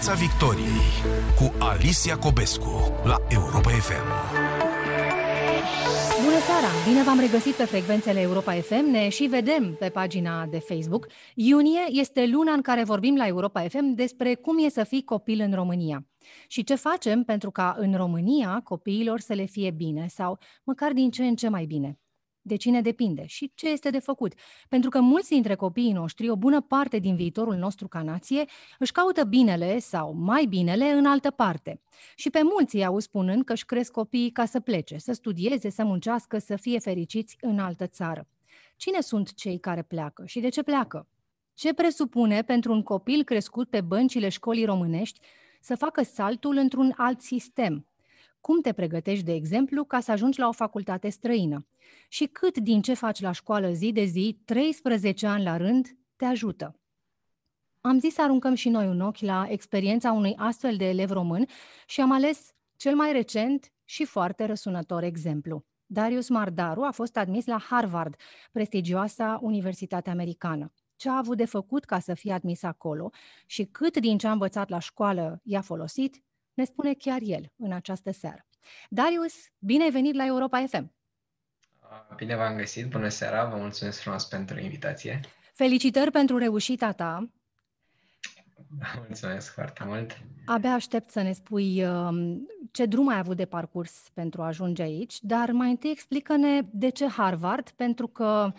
Piața Victoriei cu Alicia Cobescu la Europa FM. Bună seara! Bine v-am regăsit pe frecvențele Europa FM. Ne și vedem pe pagina de Facebook. Iunie este luna în care vorbim la Europa FM despre cum e să fii copil în România. Și ce facem pentru ca în România copiilor să le fie bine sau măcar din ce în ce mai bine de cine depinde și ce este de făcut. Pentru că mulți dintre copiii noștri, o bună parte din viitorul nostru ca nație, își caută binele sau mai binele în altă parte. Și pe mulți îi au spunând că își cresc copiii ca să plece, să studieze, să muncească, să fie fericiți în altă țară. Cine sunt cei care pleacă și de ce pleacă? Ce presupune pentru un copil crescut pe băncile școlii românești să facă saltul într-un alt sistem, cum te pregătești, de exemplu, ca să ajungi la o facultate străină? Și cât din ce faci la școală zi de zi, 13 ani la rând, te ajută? Am zis să aruncăm și noi un ochi la experiența unui astfel de elev român și am ales cel mai recent și foarte răsunător exemplu. Darius Mardaru a fost admis la Harvard, prestigioasa universitate americană. Ce a avut de făcut ca să fie admis acolo și cât din ce a învățat la școală i-a folosit, ne spune chiar el în această seară. Darius, bine ai venit la Europa FM! Bine v-am găsit, bună seara, vă mulțumesc frumos pentru invitație. Felicitări pentru reușita ta. Mulțumesc foarte mult. Abia aștept să ne spui um, ce drum ai avut de parcurs pentru a ajunge aici, dar mai întâi explică-ne de ce Harvard, pentru că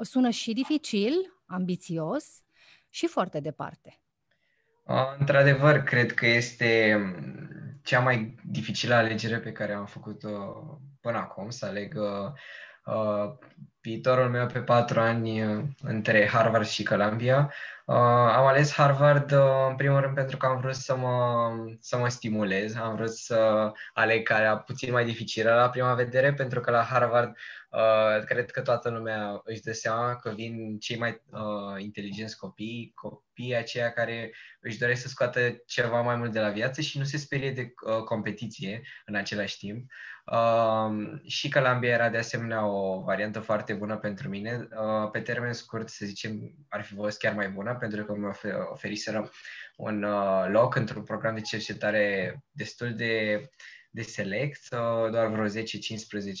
sună și dificil, ambițios și foarte departe. Într-adevăr, cred că este mm, cea mai dificilă alegere pe care am făcut-o până acum, să aleg uh, uh, viitorul meu pe patru ani uh, între Harvard și Columbia. Uh, am ales Harvard uh, în primul rând pentru că am vrut să mă, să mă stimulez, am vrut să aleg calea puțin mai dificilă la prima vedere, pentru că la Harvard uh, cred că toată lumea își dă seama că vin cei mai uh, inteligenți copii, copii aceia care își doresc să scoată ceva mai mult de la viață și nu se sperie de uh, competiție în același timp. Uh, și Columbia era de asemenea o variantă foarte bună pentru mine. Uh, pe termen scurt, să zicem, ar fi fost chiar mai bună, pentru că mi oferiseră un uh, loc într-un program de cercetare destul de, de select, uh, doar vreo 10-15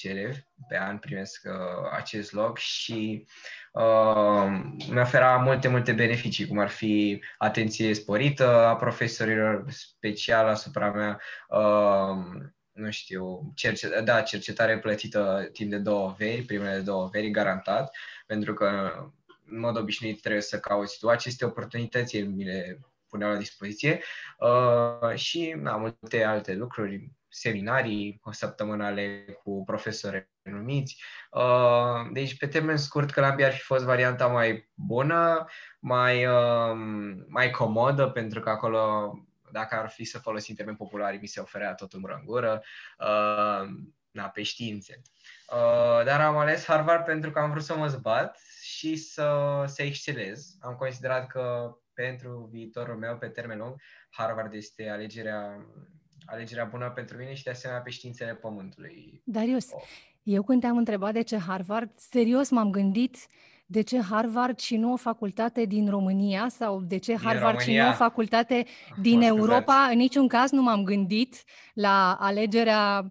elevi pe an primesc uh, acest loc și uh, mi ofera multe, multe beneficii, cum ar fi atenție sporită a profesorilor special asupra mea, uh, nu știu, cercet, da, cercetare plătită timp de două veri, primele două veri, garantat, pentru că în mod obișnuit trebuie să cauți tu aceste oportunități, el mi le puneau la dispoziție uh, și na, multe alte lucruri, seminarii săptămânale cu profesori renumiți. Uh, deci, pe termen scurt, Columbia ar fi fost varianta mai bună, mai, uh, mai comodă, pentru că acolo dacă ar fi să folosim termeni populari, mi se oferea tot în în gură, uh, na, pe științe. Uh, dar am ales Harvard pentru că am vrut să mă zbat și să, să excelez. Am considerat că pentru viitorul meu, pe termen lung, Harvard este alegerea, alegerea bună pentru mine și de asemenea pe științele pământului. Darius, oh. eu când te-am întrebat de ce Harvard, serios m-am gândit de ce Harvard și nu o facultate din România sau de ce Harvard și nu o facultate din Europa. În niciun caz nu m-am gândit la alegerea uh,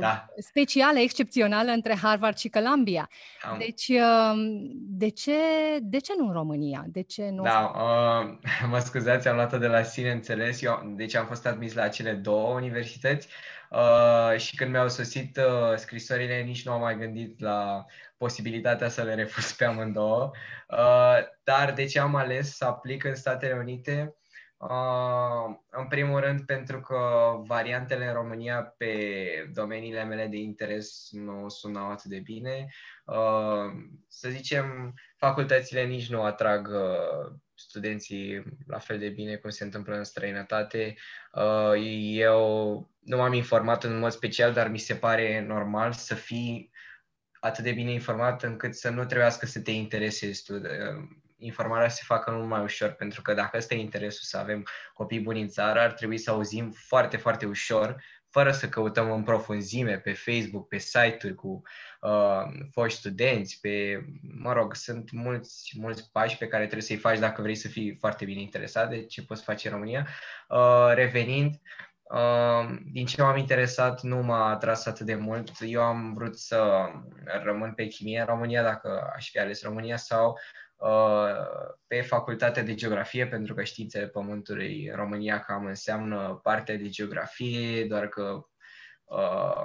da. specială, excepțională între Harvard și Columbia. Am... Deci, uh, de ce, de ce nu în România? De ce nu? Da, uh, mă scuzați, am luat-o de la sine înțeles. Eu, deci am fost admis la cele două universități uh, și când mi-au sosit uh, scrisorile, nici nu am mai gândit la posibilitatea să le refuz pe amândouă. Uh, dar de ce am ales să aplic în Statele Unite? Uh, în primul rând pentru că variantele în România pe domeniile mele de interes nu sunau atât de bine. Uh, să zicem, facultățile nici nu atrag uh, studenții la fel de bine cum se întâmplă în străinătate. Uh, eu nu m-am informat în mod special, dar mi se pare normal să fii atât de bine informat încât să nu trebuiască să te interesezi tu. Informarea se facă mult mai ușor, pentru că dacă ăsta e interesul să avem copii buni în țară, ar trebui să auzim foarte, foarte ușor, fără să căutăm în profunzime pe Facebook, pe site-uri cu uh, foști studenți, pe, mă rog, sunt mulți, mulți pași pe care trebuie să-i faci dacă vrei să fii foarte bine interesat de ce poți face în România. Uh, revenind, uh, din ce m-am interesat nu m-a atras atât de mult. Eu am vrut să rămân pe chimie în România dacă aș fi ales România sau Uh, pe facultatea de geografie, pentru că științele Pământului în România cam înseamnă partea de geografie, doar că uh,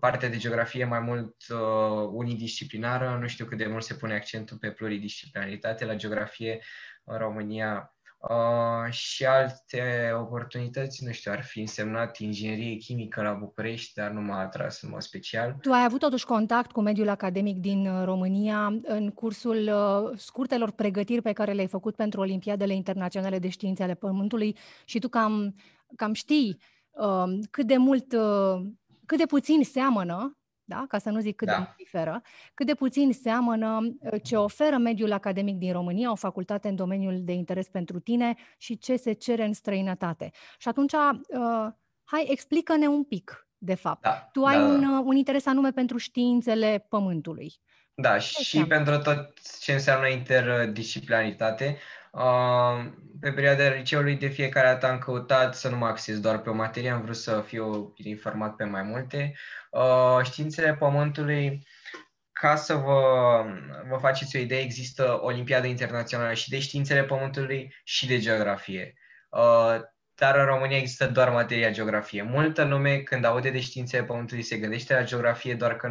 partea de geografie mai mult uh, unidisciplinară, nu știu cât de mult se pune accentul pe pluridisciplinaritate la geografie în România Uh, și alte oportunități, nu știu, ar fi însemnat inginerie chimică la București, dar nu m-a atras în mod special. Tu ai avut totuși contact cu mediul academic din uh, România în cursul uh, scurtelor pregătiri pe care le-ai făcut pentru Olimpiadele Internaționale de Științe ale Pământului și tu cam, cam știi uh, cât de mult, uh, cât de puțin seamănă da? ca să nu zic cât da. de diferă, cât de puțin seamănă uh, ce oferă mediul academic din România, o facultate în domeniul de interes pentru tine și ce se cere în străinătate. Și atunci, uh, hai, explică-ne un pic, de fapt. Da, tu ai da, un, da. Uh, un interes anume pentru științele Pământului. Da, ce și înseamnă? pentru tot ce înseamnă interdisciplinaritate. Uh, pe perioada liceului de fiecare dată am căutat să nu mă acces doar pe o materie, am vrut să fiu informat pe mai multe. Uh, științele Pământului, ca să vă, vă faceți o idee, există Olimpiada Internațională și de științele Pământului și de geografie. Uh, dar în România există doar materia geografie. Multă lume, când aude de științele Pământului, se gândește la geografie, doar că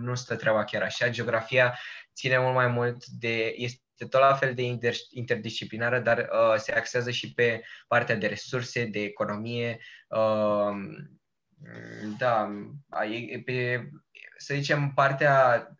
nu stă treaba chiar așa. Geografia ține mult mai mult de... Este tot la fel de inter, interdisciplinară, dar uh, se axează și pe partea de resurse, de economie, uh, da, pe, să zicem, partea uh,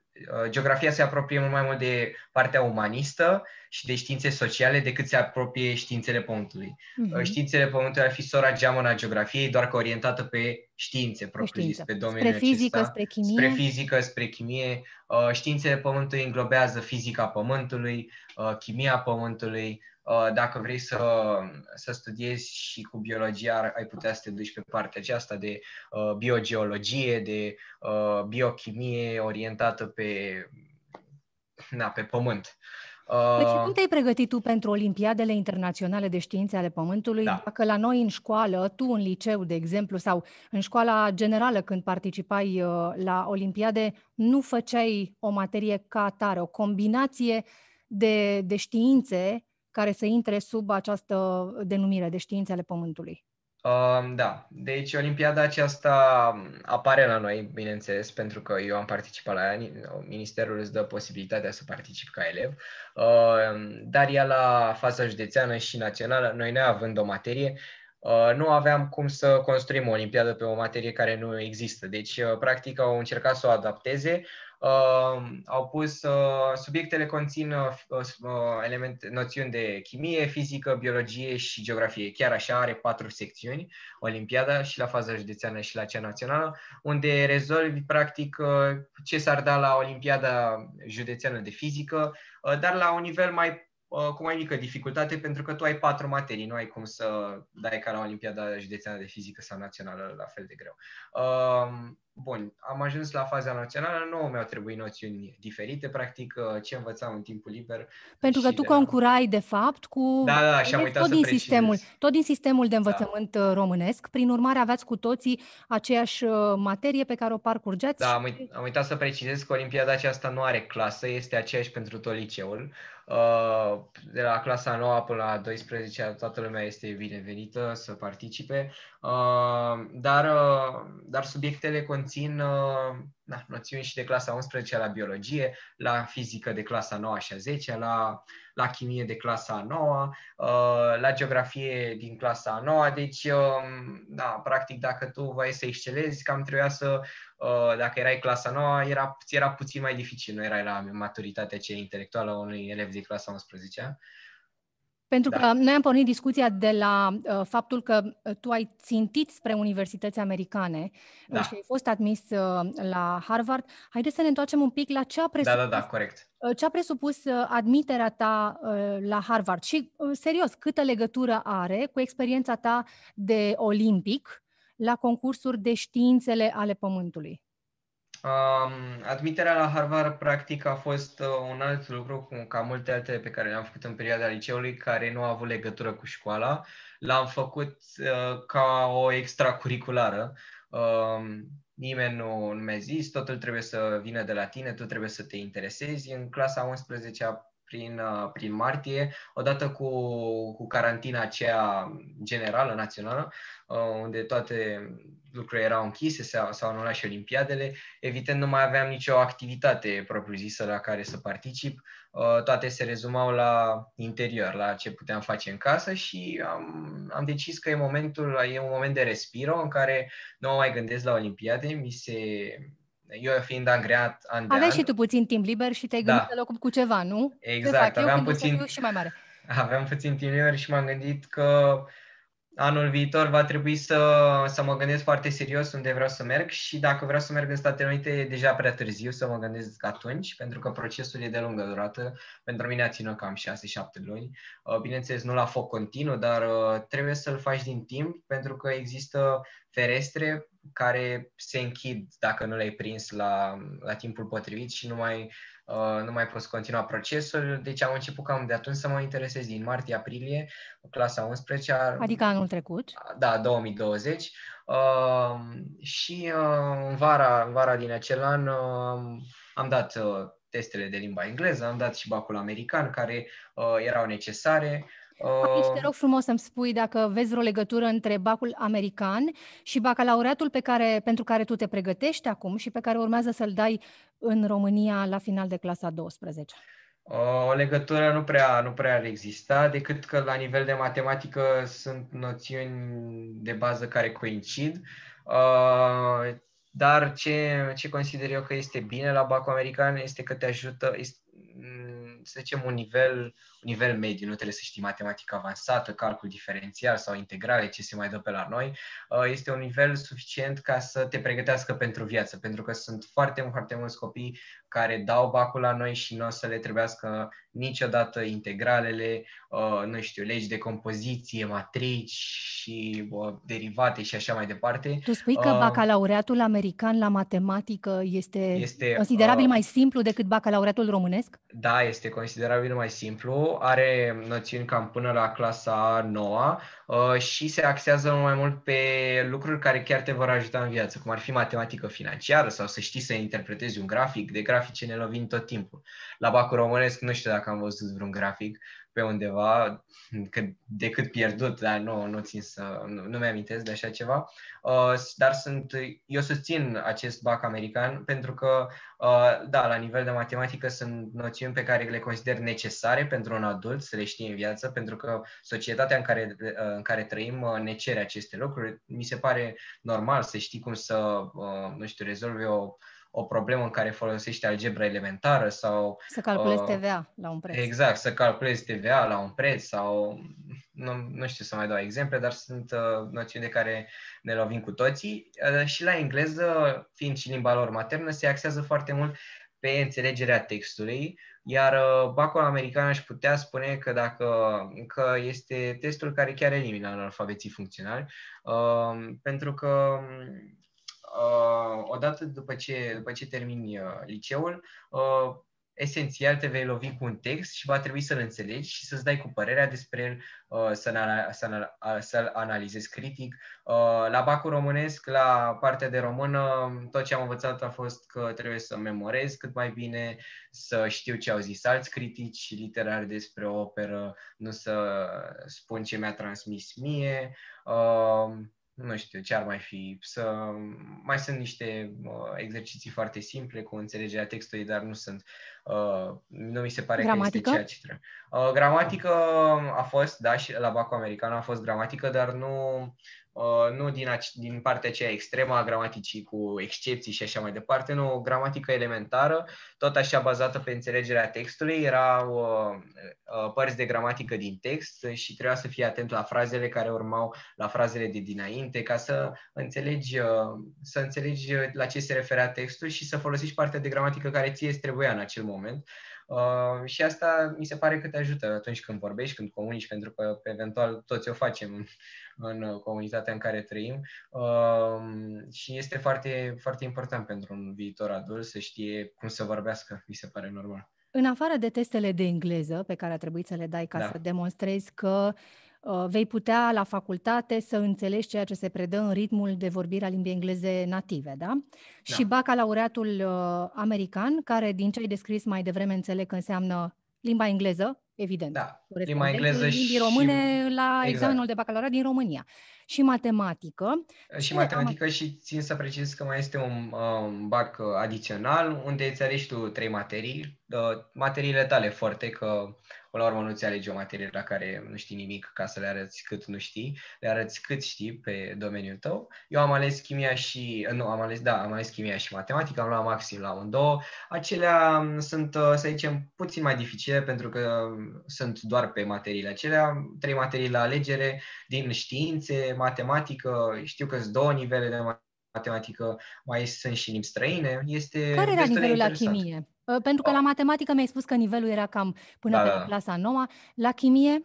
geografia se apropie mult mai mult de partea umanistă și de științe sociale decât se apropie științele Pământului. Uh-huh. Științele Pământului ar fi sora geamănă a geografiei, doar că orientată pe științe, propriu zis, pe domeniul Spre fizică, acesta. spre chimie. Spre fizică, spre chimie. Uh, științele Pământului înglobează fizica Pământului, uh, chimia Pământului, Uh, dacă vrei să, să studiezi și cu biologia, ai putea să te duci pe partea aceasta de uh, biogeologie, de uh, biochimie orientată pe, na, pe pământ. Uh, deci cum te-ai pregătit tu pentru Olimpiadele Internaționale de Științe ale Pământului? Da. Dacă la noi în școală, tu în liceu, de exemplu, sau în școala generală când participai uh, la Olimpiade, nu făceai o materie ca atare, o combinație de, de științe care să intre sub această denumire de științe ale Pământului? Uh, da, deci Olimpiada aceasta apare la noi, bineînțeles, pentru că eu am participat la ea, ministerul îți dă posibilitatea să participi ca elev, uh, dar ea la faza județeană și națională, noi neavând o materie, Uh, nu aveam cum să construim o olimpiadă pe o materie care nu există. Deci, uh, practic, au încercat să o adapteze uh, au pus uh, subiectele conțin uh, uh, elemente, noțiuni de chimie, fizică, biologie și geografie. Chiar așa are patru secțiuni, Olimpiada și la faza județeană și la cea națională, unde rezolvi practic uh, ce s-ar da la Olimpiada județeană de fizică, uh, dar la un nivel mai Uh, cu mai mică dificultate pentru că tu ai patru materii, nu ai cum să dai ca la Olimpiada Județeană de Fizică sau Națională la fel de greu. Uh, bun, am ajuns la faza națională, nu mi-au trebuit noțiuni diferite, practic uh, ce învățam în timpul liber. Pentru că tu de concurai de fapt cu da, da, și am uitat tot, să din sistemul, tot din sistemul de învățământ da. românesc, prin urmare aveați cu toții aceeași materie pe care o parcurgeați. Da, am, uit- am uitat să precizez că Olimpiada aceasta nu are clasă, este aceeași pentru tot liceul. Uh, de la clasa 9 până la 12 toată lumea este binevenită să participe, uh, dar, uh, dar subiectele conțin na, noțiuni și de clasa 11 la biologie, la fizică de clasa 9 și a 10, la, la chimie de clasa 9, la geografie din clasa 9, deci, um, da, practic, dacă tu vrei să excelezi, cam trebuia să Uh, dacă erai clasa 9, era, ți era puțin mai dificil, nu erai la maturitatea ce intelectuală a unui elev de clasa 11 pentru da. că noi am pornit discuția de la uh, faptul că uh, tu ai țintit spre universități americane uh, da. și ai fost admis uh, la Harvard. Haideți să ne întoarcem un pic la ce a presupus, da, da, da, corect. Uh, ce a presupus uh, admiterea ta uh, la Harvard și, uh, serios, câtă legătură are cu experiența ta de olimpic la concursuri de științele ale Pământului? Um, admiterea la Harvard, practic, a fost uh, un alt lucru, cum, ca multe altele pe care le-am făcut în perioada liceului, care nu a avut legătură cu școala. L-am făcut uh, ca o extracurriculară. Uh, nimeni nu, nu mi-a zis, totul trebuie să vină de la tine, tu trebuie să te interesezi. În clasa 11 prin, uh, prin martie, odată cu, cu carantina aceea generală, națională, uh, unde toate lucrurile erau închise, s-au, s-au anulat și olimpiadele, evident nu mai aveam nicio activitate propriu-zisă la care să particip, uh, toate se rezumau la interior, la ce puteam face în casă și am, am decis că e momentul, e un moment de respiro în care nu mă mai gândesc la olimpiade, mi se eu fiind angreat an de Aveai an, și tu puțin timp liber și te-ai gândit da. să le ocupi cu ceva, nu? Exact, Ce fac? Eu aveam când o să puțin- fiu și mai mare. aveam puțin timp liber și m-am gândit că anul viitor va trebui să, să mă gândesc foarte serios unde vreau să merg și dacă vreau să merg în Statele Unite e deja prea târziu să mă gândesc atunci, pentru că procesul e de lungă durată. Pentru mine a ținut cam 6-7 luni. Uh, Bineînțeles, nu la foc continuu, dar uh, trebuie să-l faci din timp pentru că există ferestre care se închid dacă nu le-ai prins la, la timpul potrivit și nu mai, uh, nu mai poți continua procesul. Deci am început cam de atunci să mă interesez din martie-aprilie, clasa 11 Adică anul trecut. da, 2020. Uh, și uh, în vara, în vara din acel an uh, am dat uh, testele de limba engleză, am dat și bacul american, care uh, erau necesare. Aici te Uh, rog frumos să-mi spui dacă vezi vreo legătură între bacul american și bacalaureatul pe care, pentru care tu te pregătești acum și pe care urmează să-l dai în România la final de clasa 12. O legătură nu prea, nu prea ar exista, decât că la nivel de matematică sunt noțiuni de bază care coincid. Uh, Dar ce, ce consider eu că este bine la bacul american este că te ajută, este, m, să zicem, un nivel, un nivel mediu. Nu trebuie să știi matematică avansată, calcul diferențial sau integrale, ce se mai dă pe la noi. Uh, Este un nivel suficient ca să te pregătească pentru viață, pentru că sunt foarte, foarte mulți copii care dau bacul la noi și nu o să le trebuiască niciodată integralele, uh, nu știu, legi de compoziție, matrici și uh, derivate și așa mai departe. Tu spui că Uh, bacalaureatul american la matematică este, Este, considerabil uh, mai simplu decât bacalaureatul românesc? Da, este considerabil mai simplu, are noțiuni cam până la clasa 9 uh, și se axează mai mult pe lucruri care chiar te vor ajuta în viață, cum ar fi matematică financiară sau să știi să interpretezi un grafic, de grafice ne lovim tot timpul. La bacul românesc nu știu dacă am văzut vreun grafic pe undeva, că, decât pierdut, dar nu, nu țin să, nu, nu mi-amintesc de așa ceva, uh, dar sunt, eu susțin acest bac american pentru că Uh, da, la nivel de matematică sunt noțiuni pe care le consider necesare pentru un adult să le știe în viață, pentru că societatea în care, uh, în care trăim uh, ne cere aceste lucruri. Mi se pare normal să știi cum să, uh, nu știu, rezolvi o, o problemă în care folosești algebra elementară sau Să calculezi Uh, TVA la un preț. Exact, să calculezi TVA la un preț sau nu, nu știu să mai dau exemple, dar sunt uh, noțiuni de care ne lovim cu toții. Uh, și la engleză, fiind și limba lor maternă, se axează foarte mult pe înțelegerea textului, iar uh, bacul american aș putea spune că dacă că este testul care chiar elimină analfabeții funcționali, uh, pentru că uh, odată după ce, după ce termini uh, liceul, uh, esențial te vei lovi cu un text și va trebui să-l înțelegi și să-ți dai cu părerea despre el, uh, să-l, ana- să-l, să-l analizezi critic. Uh, La bacul românesc, la partea de română, tot ce am învățat a fost că trebuie să memorez cât mai bine, să știu ce au zis alți critici literari despre o operă, nu să spun ce mi-a transmis mie. Uh, nu știu ce ar mai fi, să mai sunt niște uh, exerciții foarte simple cu înțelegerea textului, dar nu sunt, uh, nu mi se pare Gramatică? că este ceea ce trebuie. Uh, gramatică a fost, da, și la bacul american a fost gramatică, dar nu, uh, nu din, ace- din partea aceea extremă a gramaticii cu excepții și așa mai departe, nu, o gramatică elementară, tot așa bazată pe înțelegerea textului, erau uh, uh, părți de gramatică din text și trebuia să fii atent la frazele care urmau la frazele de dinainte, ca să înțelegi, uh, să înțelegi uh, la ce se referea textul și să folosești partea de gramatică care ție îți trebuia în acel moment. Uh, și asta mi se pare că te ajută atunci când vorbești, când comunici, pentru că eventual toți o facem în, în comunitatea în care trăim. Uh, și este foarte, foarte important pentru un viitor adult să știe cum să vorbească, mi se pare normal. În afară de testele de engleză pe care a trebuit să le dai ca da. să demonstrezi că uh, vei putea la facultate să înțelegi ceea ce se predă în ritmul de vorbire a limbii engleze native, da? da. Și bacalaureatul uh, american, care din ce ai descris mai devreme înțeleg că înseamnă limba engleză, evident. Da, limba engleză limbii române la exact. examenul de bacalaureat din România și matematică. Și matematică am... și țin să precis că mai este un um, bac adițional unde îți alegi tu trei materii, uh, materiile tale forte, că Până la urmă nu-ți alegi o materie la care nu știi nimic ca să le arăți cât nu știi, le arăți cât știi pe domeniul tău. Eu am ales chimia și, nu, am ales, da, am ales chimia și matematică, am luat maxim la un două. Acelea mm, sunt, uh, să zicem, puțin mai dificile pentru că sunt doar pe materiile acelea, trei materii la alegere din științe, matematică, știu că sunt două nivele de matematică, mai sunt și limbi străine. Este Care era nivelul la chimie? Uh, pentru că la matematică mi-ai spus că nivelul era cam până da, pe da. clasa 9. La chimie?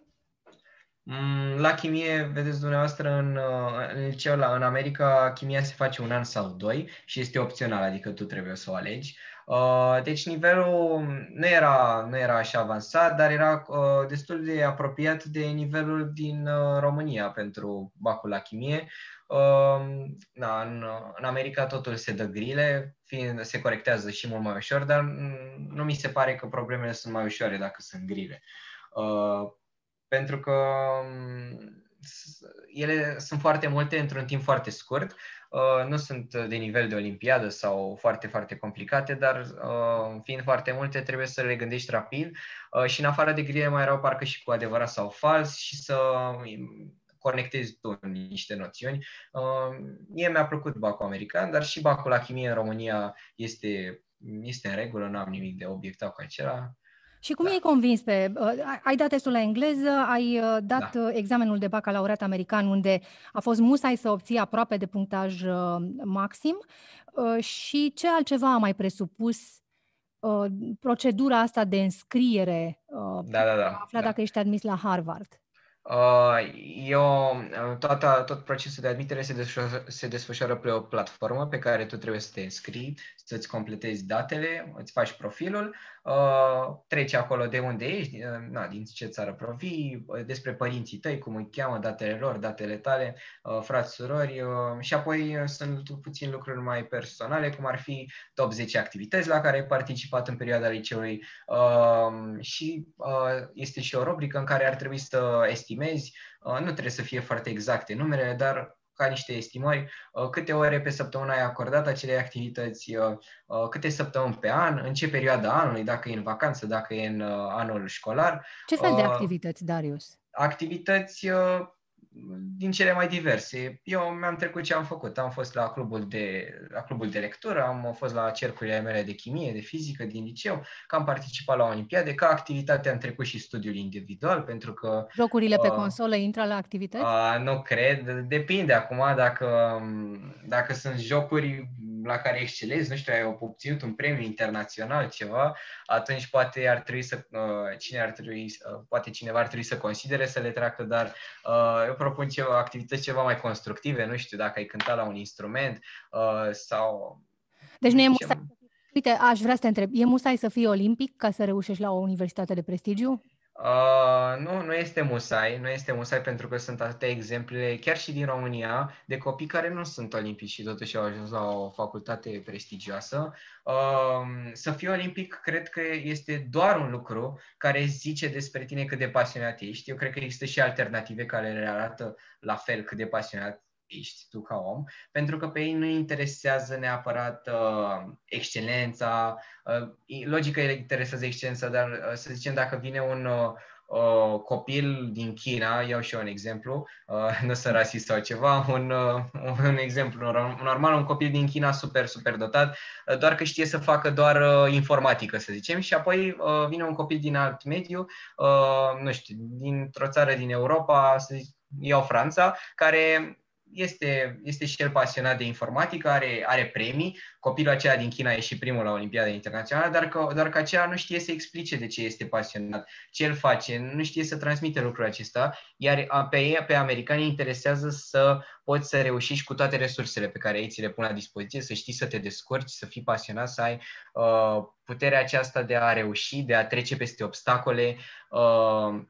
Mm, la chimie, vedeți dumneavoastră, în, uh, în liceu, la, în America, chimia se face un an sau doi și este opțional, adică tu trebuie să o alegi. Uh, deci nivelul nu era, nu era așa avansat, dar era destul de apropiat de nivelul din România pentru bacul la chimie. Da, în, în America totul se dă grile, fiind, se corectează și mult mai ușor, dar nu mi se pare că problemele sunt mai ușoare dacă sunt grile. Uh, pentru că um, ele sunt foarte multe într-un timp foarte scurt, uh, nu sunt de nivel de olimpiadă sau foarte, foarte complicate, dar uh, fiind foarte multe, trebuie să le gândești rapid uh, și în afară de grile mai erau parcă și cu adevărat sau fals și să conectezi tu niște noțiuni. Uh, mie mi-a plăcut bacul american, dar și bacul la chimie în România este, este în regulă, nu am nimic de obiectat cu acela. Și cum da. ai convins pe... Uh, ai dat testul la engleză, ai uh, dat da. examenul de bacalaureat american, unde a fost musai să obții aproape de punctaj maxim. Și ce altceva a mai presupus procedura asta de înscriere? Da, da, da. Afla da. dacă ești admis la Harvard. Uh, eu, uh, toată, tot procesul de admitere se desfășoară, se desfășoară pe o platformă pe care tu trebuie să te înscrii, să-ți completezi datele, îți faci profilul Uh, treci acolo de unde ești, uh, na, din ce țară provii, uh, despre părinții tăi, cum îi cheamă, datele lor, datele tale, uh, frați, surori uh, și apoi uh, sunt puțin lucruri mai personale, cum ar fi top 10 activități la care ai participat în perioada liceului. Uh, și uh, este și o rubrică în care ar trebui să estimezi, uh, nu trebuie să fie foarte exacte numerele, dar ca niște estimări, uh, câte ore pe săptămână ai acordat acelei activități, uh, uh, câte săptămâni pe an, în ce perioadă anului, dacă e în vacanță, dacă e în anul școlar. Ce fel de activități, Darius? Activități din cele mai diverse. Eu mi-am trecut ce am făcut. Am fost la clubul de, la clubul de lectură, am fost la cercurile mele de chimie, de fizică din liceu, că am participat la olimpiade. Ca activitate am trecut și studiul individual, pentru că... Jocurile uh, pe consolă intră la activități? Uh, nu cred. Depinde acum dacă, dacă sunt jocuri la care excelezi, nu știu, ai obținut un premiu internațional, ceva, atunci poate ar trebui să, uh, cine ar trebui, uh, poate cineva ar trebui să considere să le treacă, dar uh, eu propun ceva, activități ceva mai constructive, nu știu, dacă ai cântat la un instrument uh, sau... Deci nu e musai, uite, aș vrea să te întreb, e musai să fii olimpic ca să reușești la o universitate de prestigiu? Uh, nu, nu este musai, nu este musai pentru că sunt atâtea exemple, chiar și din România, de copii care nu sunt olimpici și totuși au ajuns la o facultate prestigioasă. Uh, să fii olimpic cred că este doar un lucru care zice despre tine cât de pasionat ești. Eu cred că există și alternative care le arată la fel cât de pasionat ești tu ca om, pentru că pe ei nu interesează neapărat uh, excelența, uh, logica îi interesează excelența, dar uh, să zicem dacă vine un uh, uh, copil din China, iau și eu un exemplu, uh, nu sunt rasist sau ceva, un, uh, un exemplu normal, un copil din China super, super dotat, uh, doar că știe să facă doar uh, informatică, să zicem, și apoi uh, vine un copil din alt mediu, uh, nu știu, dintr-o țară din Europa, să zic, iau Franța, care este, este și el pasionat de informatică, are, are premii. Copilul acela din China a ieșit primul la Olimpiada Internațională, dar că, doar că acela nu știe să explice de ce este pasionat, ce el face, nu știe să transmite lucrul acesta, iar pe, pe americani interesează să poți să reușești cu toate resursele pe care ei ți le pun la dispoziție, să știi să te descurci, să fii pasionat, să ai uh, puterea aceasta de a reuși, de a trece peste obstacole. Uh,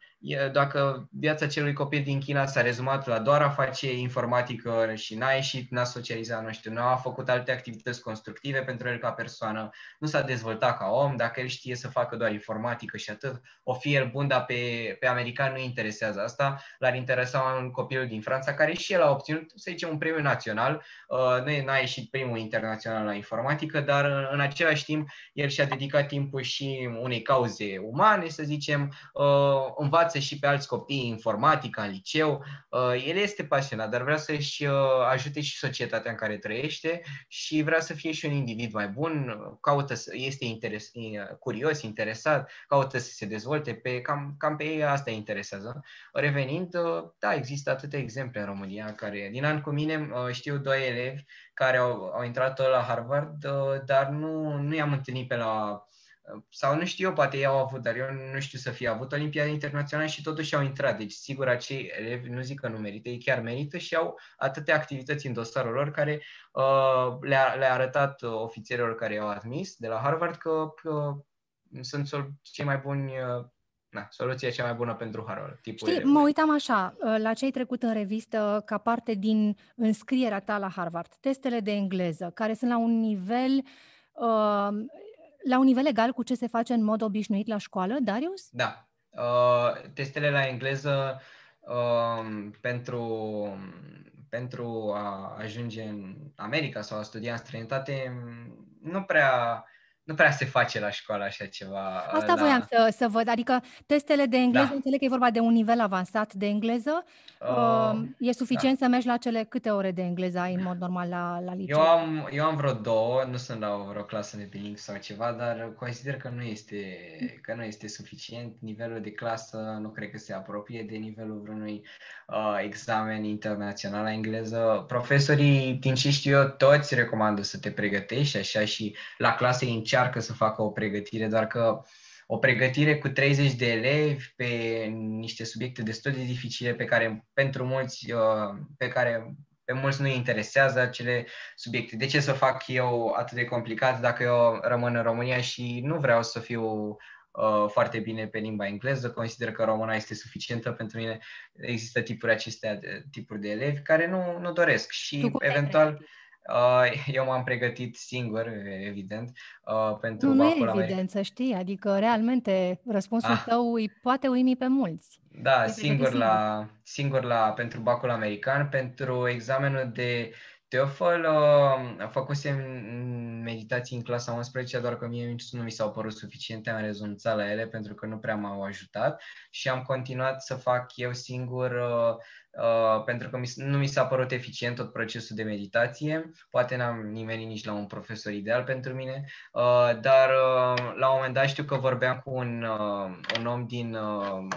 dacă viața celui copil din China s-a rezumat la doar a face informatică și n-a ieșit, n-a socializat, nu știu, nu a făcut alte activități constructive pentru el ca persoană, nu s-a dezvoltat ca om, dacă el știe să facă doar informatică și atât, o fi el bun, dar pe, pe american nu interesează asta, l-ar interesa un copil din Franța care și el a obținut, să zicem, un premiu național, uh, nu n-a ieșit primul internațional la informatică, dar în, în același timp el și-a dedicat timpul și unei cauze umane, să zicem, uh, învață și pe alți copii informatică în liceu. Uh, el este pasionat, dar vrea să-și uh, ajute și societatea în care trăiește și vrea să fie și un individ mai bun, caută să, este interes, curios, interesat, caută să se dezvolte, pe, cam, cam pe ei asta interesează. Revenind, da, există atâtea exemple în România care, din an cu mine, știu doi elevi care au, au intrat la Harvard, dar nu, nu i-am întâlnit pe la sau nu știu eu, poate ei au avut, dar eu nu știu să fie avut Olimpiade Internaționale și totuși au intrat. Deci, sigur, acei elevi nu zic că nu merită, ei chiar merită și au atâtea activități în dosarul lor care uh, le-a, le-a arătat ofițerilor care i-au admis de la Harvard că, că sunt cei mai buni uh, na, soluția cea mai bună pentru Harvard. Tipul Știi, mă uitam așa, uh, la ce ai trecut în revistă ca parte din înscrierea ta la Harvard. Testele de engleză, care sunt la un nivel uh, la un nivel egal cu ce se face în mod obișnuit la școală, Darius? Da. Uh, testele la engleză uh, pentru, pentru a ajunge în America sau a studia în străinătate nu prea nu prea se face la școală așa ceva. Asta la... voiam să, să văd, adică testele de engleză, da. înțeleg că e vorba de un nivel avansat de engleză, uh, e suficient da. să mergi la cele câte ore de engleză ai în mod normal la, la liceu? Eu am, eu am vreo două, nu sunt la vreo clasă de bilingv sau ceva, dar consider că nu este, că nu este suficient. Nivelul de clasă nu cred că se apropie de nivelul vreunui uh, examen internațional la engleză. Profesorii, din ce știu eu, toți recomandă să te pregătești așa și la clase încearcă să facă o pregătire, doar că o pregătire cu 30 de elevi pe niște subiecte destul de dificile pe care pentru mulți, uh, pe care pe mulți nu interesează acele subiecte. De ce să fac eu atât de complicat dacă eu rămân în România și nu vreau să fiu uh, foarte bine pe limba engleză, consider că româna este suficientă pentru mine. Există tipuri acestea, de, tipuri de elevi care nu, nu doresc și eventual... Crezi? Uh, eu m-am pregătit singur, evident, uh, pentru nu, bacul Nu e evident, să știi, adică realmente răspunsul ah. tău îi poate uimi pe mulți. Da, singur, singur la, singur la, pentru bacul american, pentru examenul de TOEFL uh, făcusem meditații în clasa 11, doar că mie nu mi s-au părut suficiente, am rezunțat la ele pentru că nu prea m-au ajutat și am continuat să fac eu singur uh, uh, pentru că mi, nu mi s-a părut eficient tot procesul de meditație. Poate n-am nimeni nici la un profesor ideal pentru mine, uh, dar uh, la un moment dat știu că vorbeam cu un, uh, un om din uh,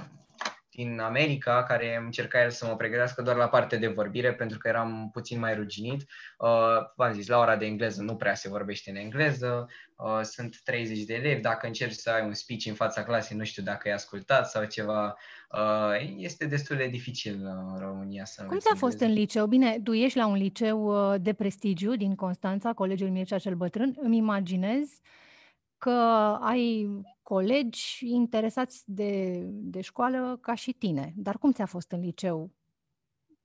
din America, care încerca el să mă pregătească doar la parte de vorbire, pentru că eram puțin mai ruginit. Uh, v-am zis, la ora de engleză nu prea se vorbește în engleză, uh, sunt 30 de elevi, dacă încerci să ai un speech în fața clasei, nu știu dacă ai ascultat sau ceva, uh, este destul de dificil în România să Cum ți-a fost în liceu? Bine, tu ești la un liceu uh, de prestigiu din Constanța, Colegiul Mircea cel Bătrân, îmi imaginez că ai colegi interesați de, de școală ca și tine. Dar cum ți-a fost în liceu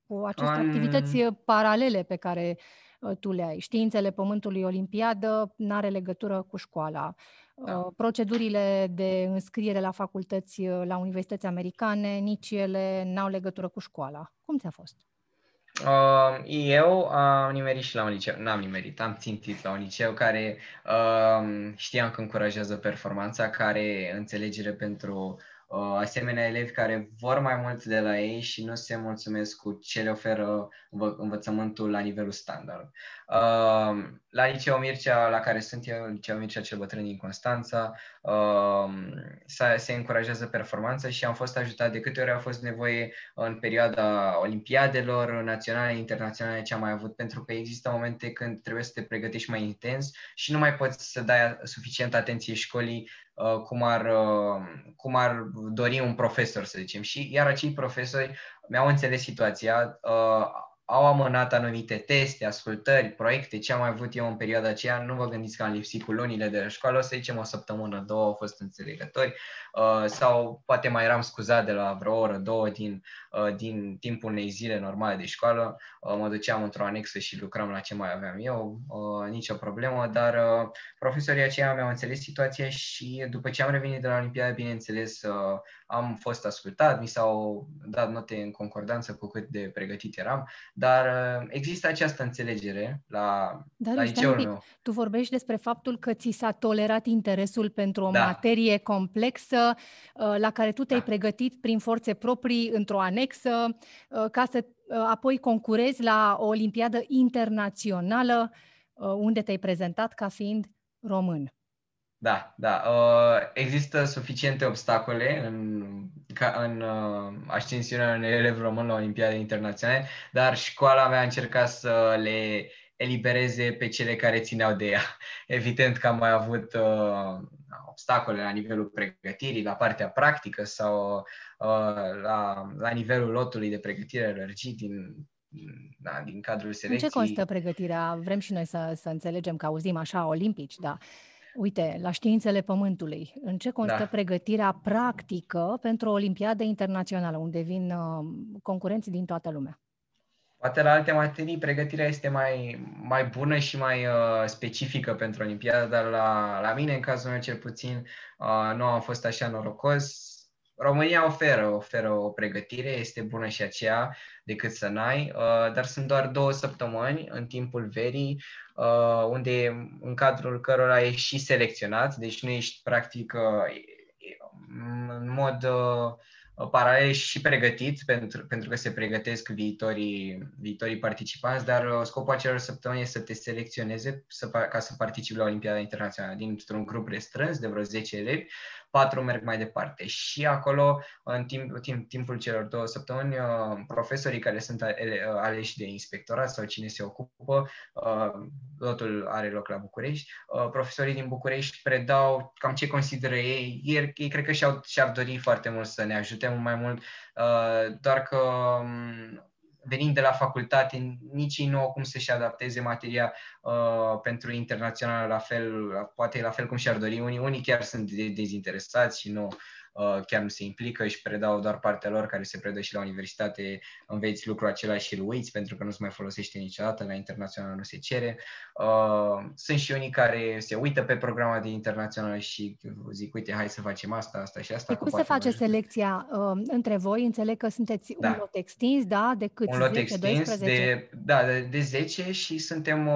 cu aceste um... activități paralele pe care uh, tu le ai? Științele Pământului Olimpiadă nu are legătură cu școala. Da. Uh, procedurile de înscriere la facultăți, uh, la universități americane, nici ele n-au legătură cu școala. Cum ți-a fost? Uh, eu am nimerit și la un liceu, n-am nimerit, am țintit la un liceu care uh, știam că încurajează performanța, care înțelegere pentru uh, asemenea elevi care vor mai mult de la ei și nu se mulțumesc cu ce le oferă învă- învățământul la nivelul standard. Uh, la liceu Mircea, la care sunt eu, liceu Mircea cel bătrân din Constanța, se încurajează performanța și am fost ajutat de câte ori a fost nevoie în perioada olimpiadelor naționale, internaționale, ce am mai avut, pentru că există momente când trebuie să te pregătești mai intens și nu mai poți să dai suficient atenție școlii uh, cum ar, uh, cum ar dori un profesor, să zicem. Și iar acei profesori mi-au înțeles situația, uh, au amânat anumite teste, ascultări, proiecte, ce am mai avut eu în perioada aceea, nu vă gândiți că am lipsit cu lunile de la școală, o să zicem o săptămână, două au fost înțelegători uh, sau poate mai eram scuzat de la vreo oră, două din, uh, din timpul unei zile normale de școală, uh, mă duceam într-o anexă și lucram la ce mai aveam eu, uh, nicio problemă, dar uh, profesorii aceia mi-au înțeles situația și după ce am revenit de la Olimpiadă, bineînțeles, uh, am fost ascultat, mi s-au dat note în concordanță cu cât de pregătit eram, dar uh, există această înțelegere la, dar la liceul meu. Tu vorbești despre faptul că ți s-a tolerat interesul pentru o da. materie complexă uh, la care tu te-ai da. pregătit prin forțe proprii într-o anexă uh, ca să apoi concurezi la o olimpiadă internațională unde te-ai prezentat ca fiind român. Da, da. Uh, există suficiente obstacole în, ca, în uh, ascensiunea unui elev român la Olimpiade Internaționale, dar școala mea a încercat să le elibereze pe cele care țineau de ea. Evident că am mai avut uh, obstacole la nivelul pregătirii, la partea practică sau uh, la, la nivelul lotului de pregătire lărgit din, da, din cadrul selecției. În ce constă pregătirea? Vrem și noi să, să înțelegem că auzim așa olimpici, dar Uite, la științele Pământului, în ce constă da. pregătirea practică pentru o Olimpiadă Internațională, unde vin uh, concurenții din toată lumea? Poate la alte materii pregătirea este mai, mai bună și mai uh, specifică pentru Olimpiadă, dar la, la mine, în cazul meu cel puțin, uh, nu am fost așa norocos. România oferă, oferă o pregătire, este bună și aceea decât să n-ai, uh, dar sunt doar două săptămâni în timpul verii, uh, unde în cadrul cărora ești și selecționat, deci nu ești practic uh, în mod paralel și pregătit, pentru, pentru că se pregătesc viitorii, viitorii participanți, dar scopul acelor săptămâni este să te selecționeze să, ca să participi la Olimpiada Internațională dintr-un grup restrâns de vreo 10 elevi patru merg mai departe. Și acolo, în timp, timp, timpul celor două săptămâni, uh, profesorii care sunt uh, aleși de inspectorat sau cine se ocupă, totul uh, are loc la București, profesorii din București predau cam ce consideră ei. Ei, ei cred că și-au, și-ar dori foarte mult să ne ajute mai mult, doar că um, venind de la facultate, nici ei nu au cum să-și adapteze materia uh, pentru internațional la fel, poate la fel cum și-ar dori unii. Unii chiar sunt dezinteresați și nu Uh, chiar nu se implică, și predau doar partea lor care se predă și la universitate, înveți lucrul același și îl uiți pentru că nu se mai folosește niciodată, la internațional nu se cere. Uh, sunt și unii care se uită pe programa de internațional și zic, uite, hai să facem asta, asta și asta. De cum se face selecția uh, între voi? Înțeleg că sunteți da. un lot extins, da? De cât? Un lot 10, extins 12? de, da, de, de 10 și suntem uh,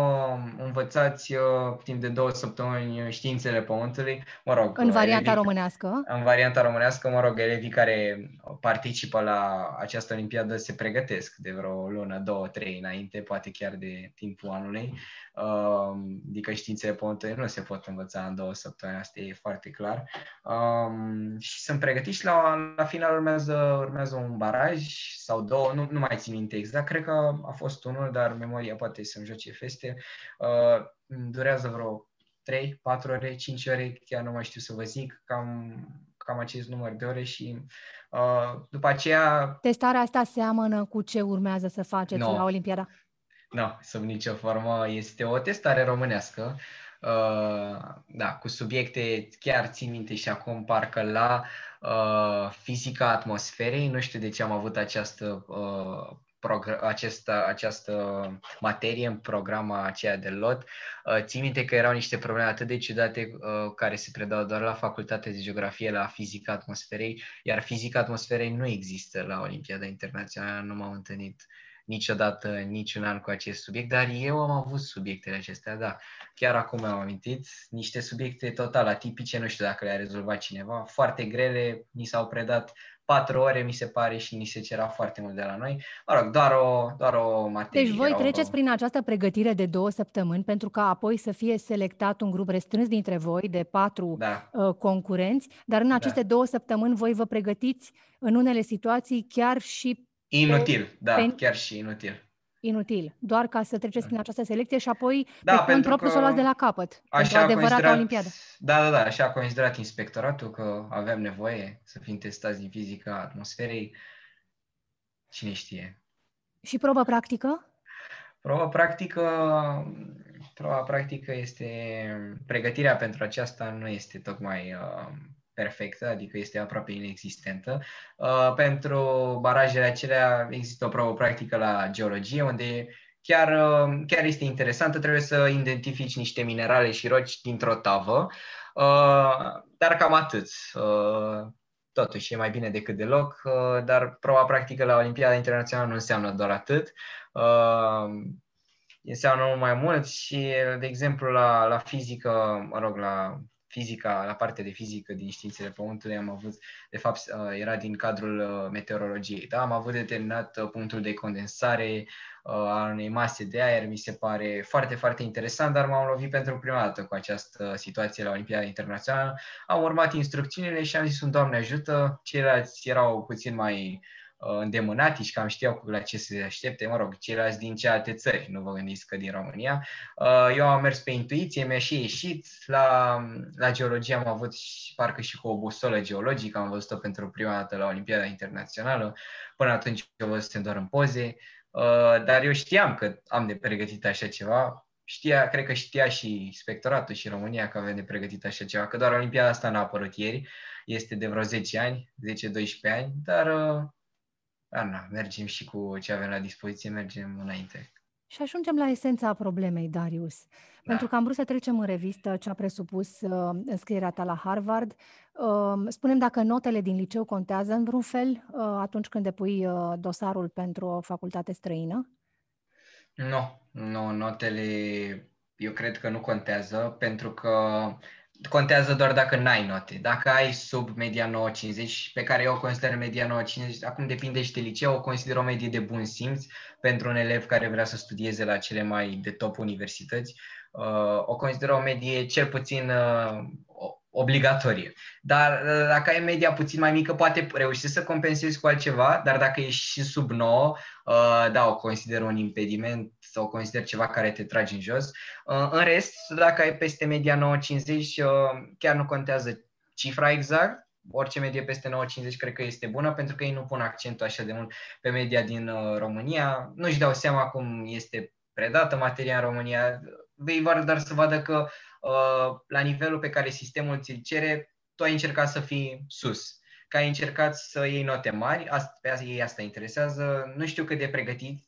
învățați uh, timp de două săptămâni științele Pământului, mă rog. În varianta uh, românească? În varianta românească, mă rog, elevii care participă la această olimpiadă se pregătesc de vreo lună, două, trei înainte, poate chiar de timpul anului. Um, adică științele pământului nu se pot învăța în două săptămâni, asta e foarte clar. Um, și sunt pregătiți și la, la final urmează, urmează un baraj sau două, nu, nu mai țin minte exact, cred că a fost unul, dar memoria poate să-mi joace feste. Uh, durează vreo 3, 4 ore, 5 ore, chiar nu mai știu să vă zic, cam cam acest număr de ore și uh, după aceea... Testarea asta seamănă cu ce urmează să faceți no. la Olimpiada? Nu, no, sub nicio formă. Este o testare românească. Uh, da, cu subiecte, chiar țin minte și acum parcă la uh, fizica atmosferei. Nu știu de ce am avut această uh, această, această materie în programa aceea de lot. Uh, țin minte că erau niște probleme atât de ciudate uh, care se predau doar la facultatea de geografie, la fizica atmosferei, iar fizica atmosferei nu există la Olimpiada Internațională, nu m-am întâlnit niciodată, niciun an cu acest subiect, dar eu am avut subiectele acestea, da. Chiar acum am amintit, niște subiecte total atipice, nu știu dacă le-a rezolvat cineva, foarte grele, ni s-au predat patru ore, mi se pare, și ni se cerea foarte mult de la noi. Mă rog, doar o, doar o materie. Deci voi treceți o... prin această pregătire de două săptămâni pentru ca apoi să fie selectat un grup restrâns dintre voi de patru da. uh, concurenți, dar în aceste da. două săptămâni voi vă pregătiți în unele situații chiar și... Inutil, pe... da, pe... chiar și inutil inutil, doar ca să treceți prin această selecție și apoi da, pe cont propriu să o luați de la capăt. Așa pentru adevărata olimpiadă. Da, da, da, așa a considerat inspectoratul că avem nevoie să fim testați din fizica atmosferei. Cine știe. Și probă practică? Proba practică, proba practică este, pregătirea pentru aceasta nu este tocmai uh, perfectă, adică este aproape inexistentă. Uh, pentru barajele acelea există o probă practică la geologie, unde chiar, uh, chiar este interesantă, trebuie să identifici niște minerale și roci dintr-o tavă, uh, dar cam atât. Uh, totuși e mai bine decât deloc, uh, dar proba practică la Olimpiada Internațională nu înseamnă doar atât. Uh, înseamnă mult mai mult și, de exemplu, la, la fizică, mă rog, la fizica, la partea de fizică din științele Pământului am avut, de fapt, uh, era din cadrul uh, meteorologiei. Da? Am avut determinat uh, punctul de condensare a unei mase de aer, mi se pare foarte, foarte interesant, dar m-am lovit pentru prima dată cu această situație la Olimpiada Internațională. Am urmat instrucțiunile și am zis, un Doamne ajută, ceilalți erau puțin mai Uh, îndemânatici, cam știau la ce se aștepte, mă rog, ceilalți din ce alte țări, nu vă gândiți că din România. Uh, eu am mers pe intuiție, mi-a și ieșit, la, la geologie am avut și, parcă și cu o busolă geologică, am văzut-o pentru prima dată la Olimpiada Internațională, până atunci o văzusem doar în poze, uh, dar eu știam că am de pregătit așa ceva, știa, cred că știa și inspectoratul și România că avem de pregătit așa ceva, că doar Olimpiada asta n-a apărut ieri, este de vreo 10 ani, 10-12 ani, dar dar na, mergem și cu ce avem la dispoziție, mergem înainte. Și ajungem la esența problemei, Darius. Da. Pentru că am vrut să trecem în revistă ce a presupus uh, înscrierea ta la Harvard. Uh, spunem dacă notele din liceu contează în vreun fel uh, atunci când depui uh, dosarul pentru o facultate străină? Nu, nu, notele eu cred că nu contează pentru că contează doar dacă n-ai note. Dacă ai sub media 950, pe care eu o consider media 950, acum depinde și de liceu, o consider o medie de bun simț pentru un elev care vrea să studieze la cele mai de top universități. Uh, o consider o medie cel puțin uh, obligatorie. Dar uh, dacă ai media puțin mai mică, poate reuși să compensezi cu altceva, dar dacă ești și sub 9, uh, da, o consider un impediment sau o consider ceva care te trage în jos. Uh, în rest, dacă ai peste media 9,50, chiar nu contează cifra exact, orice medie peste 9,50 cred că este bună, pentru că ei nu pun accentul așa de mult pe media din România. Nu-și dau seama cum este predată materia în România. Vei doar să vadă că Uh, la nivelul pe care sistemul ți-l cere, tu ai încercat să fii sus, că ai încercat să iei note mari, asta, pe asta, ei asta interesează, nu știu cât de pregătit,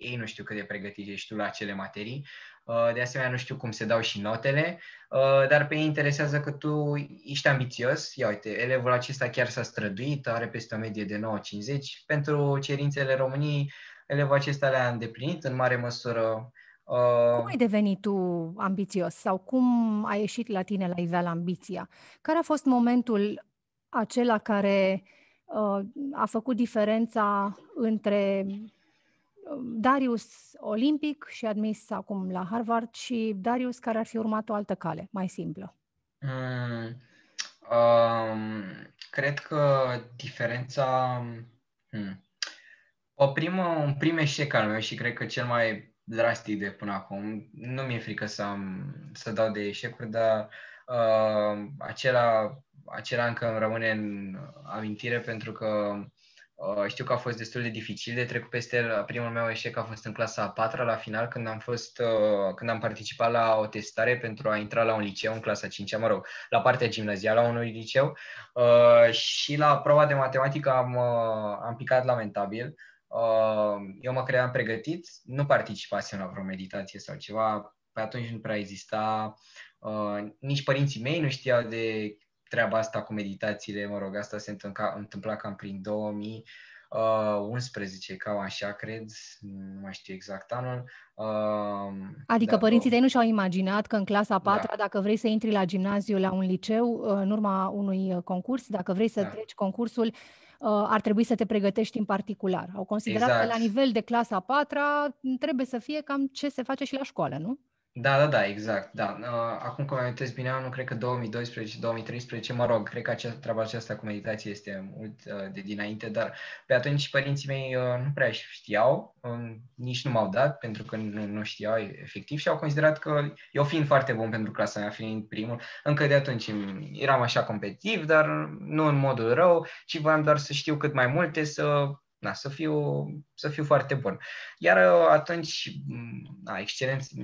ei nu știu cât de pregătit ești tu la acele materii, uh, de asemenea nu știu cum se dau și notele, uh, dar pe ei interesează că tu ești ambițios, ia uite, elevul acesta chiar s-a străduit, are peste o medie de 9,50, pentru cerințele României, elevul acesta le-a îndeplinit în mare măsură, Uh, cum ai devenit tu ambițios sau cum a ieșit la tine la iveală ambiția? Care a fost momentul acela care uh, a făcut diferența între uh, Darius olimpic și admis acum la Harvard și Darius care ar fi urmat o altă cale, mai simplă? Mm, um, cred că diferența... Hmm, o primă, un prim eșec al meu și cred că cel mai drastic de până acum. Nu mi-e frică să, am, să dau de eșecuri, dar uh, acela, acela încă îmi rămâne în amintire pentru că uh, știu că a fost destul de dificil de trecut peste el. Primul meu eșec a fost în clasa a patra la final, când am fost, uh, când am participat la o testare pentru a intra la un liceu în clasa 5 mă rog, la partea gimnazială a unui liceu uh, și la prova de matematică am, uh, am picat lamentabil. Uh, eu mă credeam pregătit, nu participasem la vreo meditație sau ceva, pe atunci nu prea exista, uh, nici părinții mei nu știau de treaba asta cu meditațiile, mă rog, asta se întâmpla, întâmpla cam prin 2000, uh, 11, cam așa, cred, nu mai știu exact anul. Uh, adică da, părinții tăi nu și-au imaginat că în clasa a patra, da. dacă vrei să intri la gimnaziu, la un liceu, în urma unui concurs, dacă vrei să da. treci concursul, ar trebui să te pregătești în particular. Au considerat exact. că la exact. nivel de clasa a patra trebuie să fie cam ce se face și la școală, nu? Da, da, da, exact, da. Uh, acum că mi-am bine, nu cred că 2012-2013, mă rog, cred că acea, treaba aceasta cu meditație este mult uh, de dinainte, dar pe atunci părinții mei uh, nu prea știau, uh, nici nu m-au dat, pentru că nu, nu știau efectiv și au considerat că eu fiind foarte bun pentru clasa mea, fiind primul, încă de atunci eram așa competitiv, dar nu în modul rău, ci voiam doar să știu cât mai multe, să na, să, fiu, să fiu foarte bun. Iar uh, atunci, na, excelență,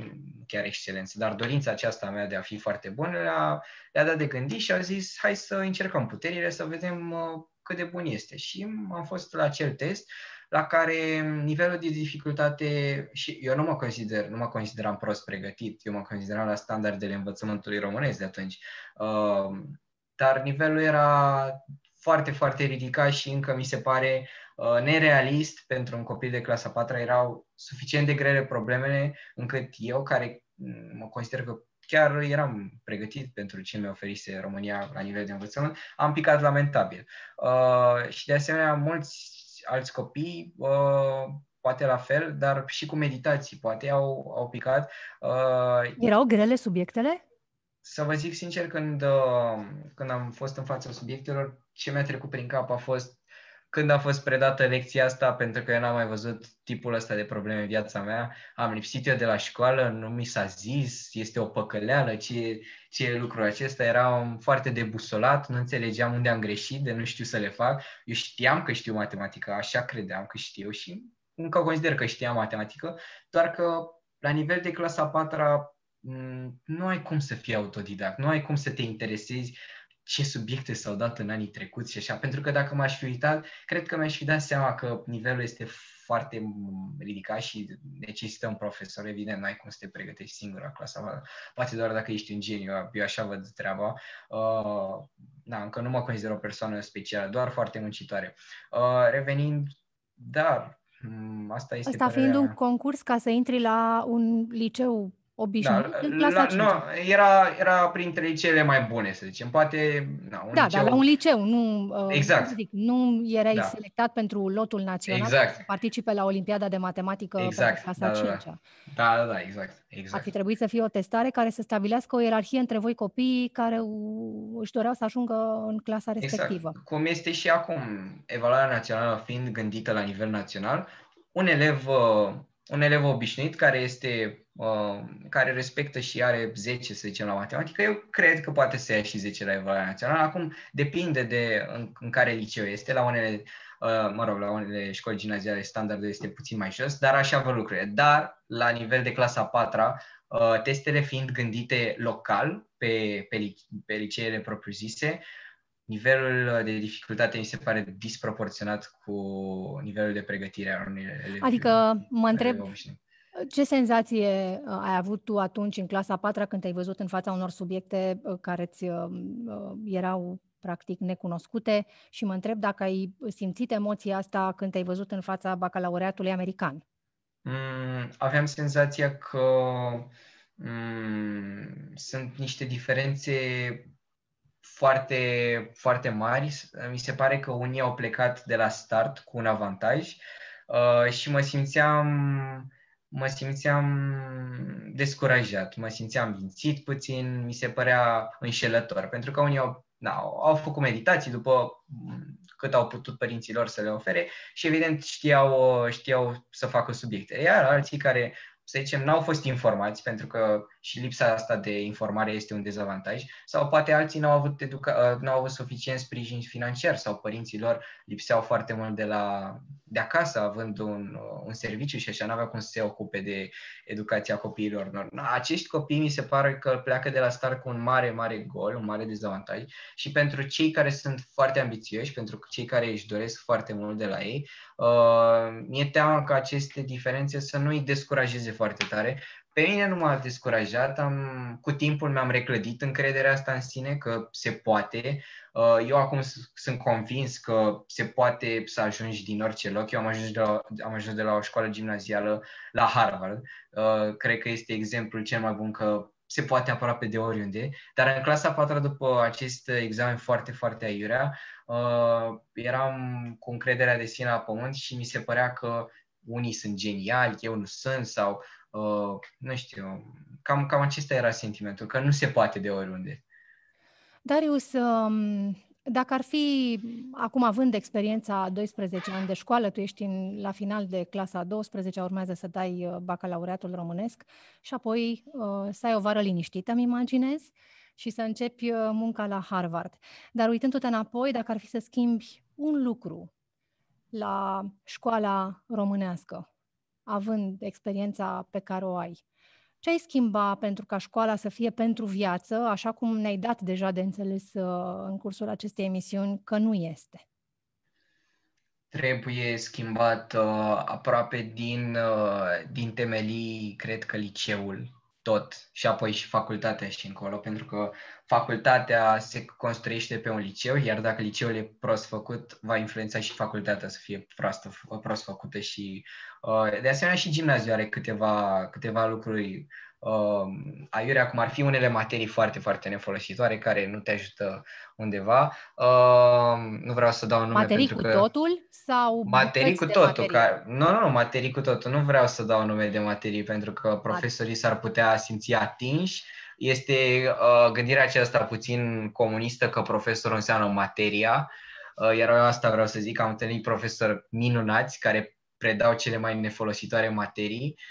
chiar excelență, dar dorința aceasta mea de a fi foarte bun le-a, le-a dat de gândit și a zis hai să încercăm puterile, să vedem uh, cât de bun este. Și am fost la acel test la care nivelul de dificultate, și eu nu mă consider, nu mă consideram prost pregătit, eu mă consideram la standardele învățământului românesc de atunci, uh, dar nivelul era foarte, foarte ridicat și încă mi se pare uh, nerealist pentru un copil de clasa 4 erau suficient de grele problemele încât eu, care mm, mă consider că chiar eram pregătit pentru ce mi-a oferise România la nivel de învățământ, am picat lamentabil. Uh, și de asemenea, mulți alți copii, uh, poate la fel, dar și cu meditații, poate au, au picat. Uh, Erau grele subiectele? Să vă zic sincer, când, uh, când am fost în fața subiectelor, ce mi-a trecut prin cap a fost când a fost predată lecția asta, pentru că eu n-am mai văzut tipul ăsta de probleme în viața mea, am lipsit eu de la școală, nu mi s-a zis, este o păcăleală, ce, ce e lucrul acesta, eram foarte debusolat, nu înțelegeam unde am greșit, de nu știu să le fac. Eu știam că știu matematică, așa credeam că știu și încă consider că știam matematică, doar că la nivel de clasa 4 mm, nu ai cum să fii autodidact, nu ai cum să te interesezi ce subiecte s-au dat în anii trecuți și așa, pentru că dacă m-aș fi uitat, cred că mi-aș fi dat seama că nivelul este foarte ridicat și necesită un profesor, evident, n-ai cum să te pregătești singur la clasa, poate doar dacă ești un geniu, eu așa văd treaba. Uh, da, încă nu mă consider o persoană specială, doar foarte muncitoare. Uh, revenind, dar mm, asta este Asta fiind un concurs ca să intri la un liceu obișnuit da, în clasa la, Nu, era, era printre cele mai bune, să zicem. Poate, na, un Da, liceu... dar la un liceu, nu, uh, exact. zic, nu erai da. selectat pentru lotul național exact. să participe la Olimpiada de Matematică exact. pentru clasa da, 5 da, da. da, da, exact. exact. Ar fi trebuit să fie o testare care să stabilească o ierarhie între voi copiii care își doreau să ajungă în clasa exact. respectivă. Exact. Cum este și acum, evaluarea națională fiind gândită la nivel național, un elev, uh, un elev obișnuit care este Uh, care respectă și are 10, să zicem, la matematică, eu cred că poate să ia și 10 la evaluarea națională. Acum depinde de în, în care liceu este. La unele, uh, mă rog, la unele școli gimnaziale standardul este puțin mai jos, dar așa văd lucrurile. Dar la nivel de clasa 4 uh, testele fiind gândite local pe, pe, pe liceele propriu-zise, nivelul de dificultate mi se pare disproporționat cu nivelul de pregătire a unui elevi. Adică mă întreb, ce senzație uh, ai avut tu atunci în clasa 4 când te-ai văzut în fața unor subiecte uh, care ți uh, erau practic necunoscute și mă întreb dacă ai simțit emoția asta când te-ai văzut în fața bacalaureatului american. Mm, aveam senzația că mm, sunt niște diferențe foarte, foarte mari. Mi se pare că unii au plecat de la start cu un avantaj uh, și mă simțeam mă simțeam descurajat, mă simțeam mințit puțin, mi se părea înșelător, pentru că unii au, na, au făcut meditații după cât au putut părinților să le ofere și evident știau, știau să facă subiecte. Iar alții care să zicem, n-au fost informați, pentru că și lipsa asta de informare este un dezavantaj, sau poate alții n-au avut, educa- uh, n-au avut suficient sprijin financiar sau părinții lor lipseau foarte mult de, la, de acasă, având un, uh, un serviciu și așa n-aveau cum să se ocupe de educația copiilor. Acești copii mi se pare că pleacă de la start cu un mare, mare gol, un mare dezavantaj și pentru cei care sunt foarte ambițioși, pentru cei care își doresc foarte mult de la ei, uh, mi-e teamă că aceste diferențe să nu îi descurajeze foarte tare. Pe mine nu m-a descurajat, am, cu timpul mi-am reclădit încrederea asta în sine, că se poate. Uh, eu acum sunt convins că se poate să ajungi din orice loc. Eu am ajuns de la, am ajuns de la o școală gimnazială la Harvard. Uh, cred că este exemplul cel mai bun că se poate aproape de oriunde, dar în clasa 4 după acest examen foarte, foarte aiurea, uh, eram cu încrederea de sine la pământ și mi se părea că unii sunt geniali, eu nu sunt, sau uh, nu știu, cam, cam acesta era sentimentul, că nu se poate de oriunde. Darius, um, dacă ar fi, acum având experiența 12 ani de școală, tu ești în, la final de clasa 12, urmează să dai uh, bacalaureatul românesc și apoi uh, să ai o vară liniștită, îmi imaginez, și să începi uh, munca la Harvard. Dar uitându-te înapoi, dacă ar fi să schimbi un lucru la școala românească, având experiența pe care o ai, ce ai schimba pentru ca școala să fie pentru viață, așa cum ne-ai dat deja de înțeles uh, în cursul acestei emisiuni că nu este? Trebuie schimbat uh, aproape din, uh, din temelii, cred că liceul tot și apoi și facultatea și încolo, pentru că facultatea se construiește pe un liceu, iar dacă liceul e prost făcut, va influența și facultatea să fie proastă, prost făcută și uh, de asemenea și gimnaziul are câteva, câteva lucruri uh, aiurea, cum ar fi unele materii foarte, foarte nefolositoare care nu te ajută undeva. Uh, nu vreau să dau nume materii pentru cu că... totul sau Materii cu totul. Materii? Ca... Nu, nu, nu, materii cu totul. Nu vreau să dau nume de materii pentru că profesorii s-ar putea simți atinși. Este uh, gândirea aceasta puțin comunistă că profesorul înseamnă materia. Uh, iar eu asta vreau să zic, am întâlnit profesori minunați care predau cele mai nefolositoare materii Uh,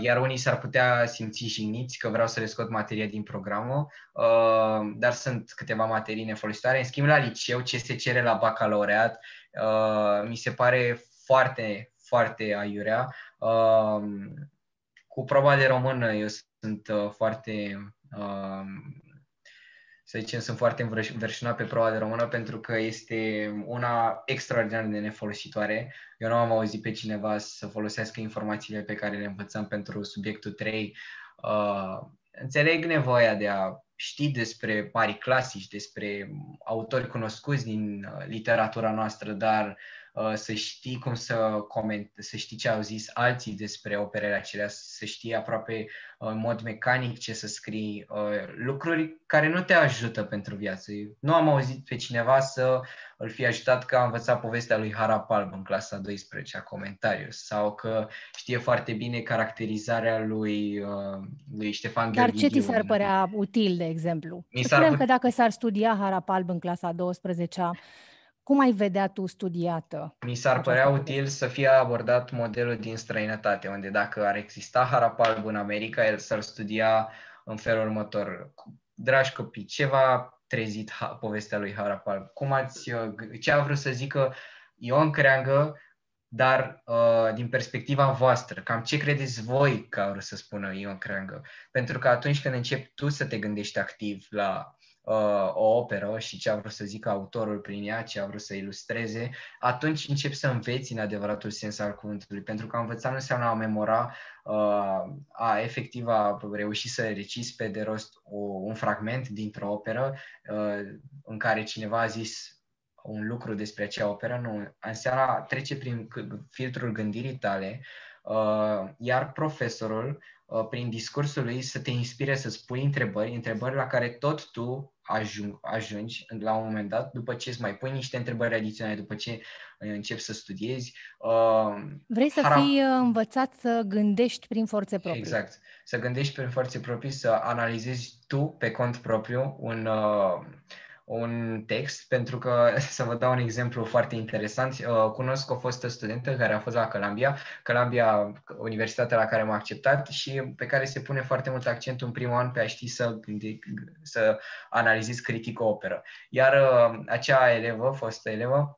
iar unii s-ar putea simți jigniți că vreau să le scot materia din programă, uh, dar sunt câteva materii nefolositoare. În schimb, la liceu, ce se cere la bacalaureat, uh, mi se pare foarte, foarte aiurea. Cu proba de română eu sunt foarte să zicem, sunt foarte înverșunat pe proba de română pentru că este una extraordinar de nefolositoare. Eu nu am auzit pe cineva să folosească informațiile pe care le învățăm pentru subiectul 3. Uh, înțeleg nevoia de a ști despre mari clasici, despre autori cunoscuți din uh, literatura noastră, dar Uh, să știi cum să coment, să știi ce au zis alții despre operele acelea, să știi aproape uh, în mod mecanic ce să scrii, uh, lucruri care nu te ajută pentru viață. Nu am auzit pe cineva să îl fi ajutat că a învățat povestea lui Harapalb în clasa 12 a comentariu sau că știe foarte bine caracterizarea lui, lui Ștefan Dar ce ți s-ar părea util, de exemplu? Mi s-ar... că dacă s-ar studia Harapalb în clasa 12 cum ai vedea tu studiată? Mi s-ar părea util să fie abordat modelul din străinătate, unde dacă ar exista Harapalb în America, el s-ar studia în felul următor. Dragi copii, ce v-a trezit povestea lui Harapalb? Cum ați, uh, ce a vrut să zică Ion Creangă, dar uh, din perspectiva voastră, cam ce credeți voi că a vrut să spună Ion Creangă? Pentru că atunci când începi tu să te gândești activ la uh, o operă și ce a vrut să zică autorul prin ea, ce a vrut să ilustreze, atunci începi să înveți în adevăratul sens al cuvântului. Pentru că a învăța nu înseamnă a memora, uh, a efectiv a reuși să recizi pe de rost o, un fragment dintr-o operă uh, în care cineva a zis un lucru despre acea operă, nu. Înseamnă a trece prin filtrul gândirii tale, uh, iar profesorul, uh, prin discursul lui, să te inspire să spui întrebări, întrebări la care tot tu ajung, ajungi la un moment dat, după ce îți mai pui niște întrebări adiționale, după ce uh, începi să studiezi. Uh, Vrei să haram... fii uh, învățat să gândești prin forțe proprii. Exact. Să gândești prin forțe proprii, să analizezi tu pe cont propriu un... Uh, un text, pentru că, să vă dau un exemplu foarte interesant, uh, cunosc o fostă studentă care a fost la Columbia, Columbia, universitatea la care m-a acceptat și pe care se pune foarte mult accent în primul an pe a ști să, să analizezi critic o operă. Iar uh, acea elevă, fostă elevă, Uh,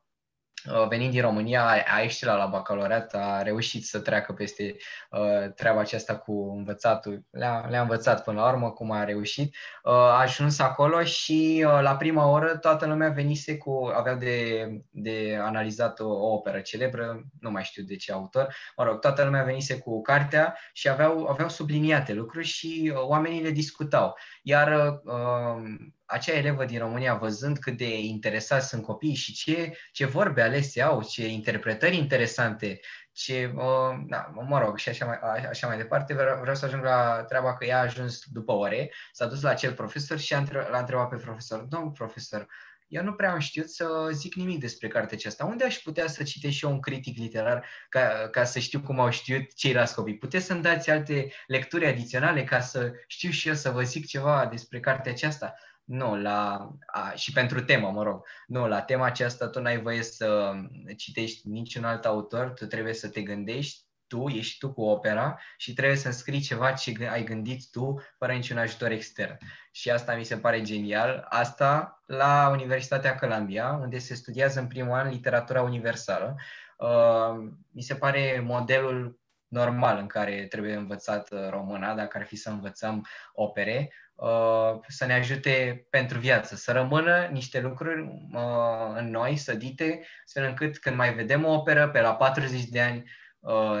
venind din România, a excelat la bacalaureat, a reușit să treacă peste uh, treaba aceasta cu învățatul. Le-a, le-a învățat până la urmă cum a reușit. Uh, a ajuns acolo și uh, la prima oră toată lumea venise cu, avea de, de analizat o, o operă celebră, nu mai știu de ce autor, mă rog, toată lumea venise cu cartea și aveau, aveau subliniate lucruri și uh, oamenii le discutau. Iar uh, acea elevă din România, văzând cât de interesați sunt copiii și ce, ce vorbe alese au, ce interpretări interesante, ce, uh, da, mă rog, și așa mai, așa mai departe. Vreau, vreau să ajung la treaba că ea a ajuns după ore, s-a dus la acel profesor și a l-a întrebat pe profesor, domnul profesor, eu nu prea am știut să zic nimic despre cartea aceasta. Unde aș putea să citesc și eu un critic literar ca, ca să știu cum au știut ceilalți copii? Puteți să-mi dați alte lecturi adiționale ca să știu și eu să vă zic ceva despre cartea aceasta? Nu, la, a, și pentru temă, mă rog. Nu, la tema aceasta tu n-ai voie să citești niciun alt autor, tu trebuie să te gândești tu, ești tu cu opera și trebuie să scrii ceva ce ai gândit tu fără niciun ajutor extern. Și asta mi se pare genial. Asta la Universitatea Columbia, unde se studiază în primul an literatura universală. Uh, mi se pare modelul normal în care trebuie învățat uh, româna, dacă ar fi să învățăm opere, uh, să ne ajute pentru viață, să rămână niște lucruri uh, în noi, sădite, astfel încât când mai vedem o operă pe la 40 de ani,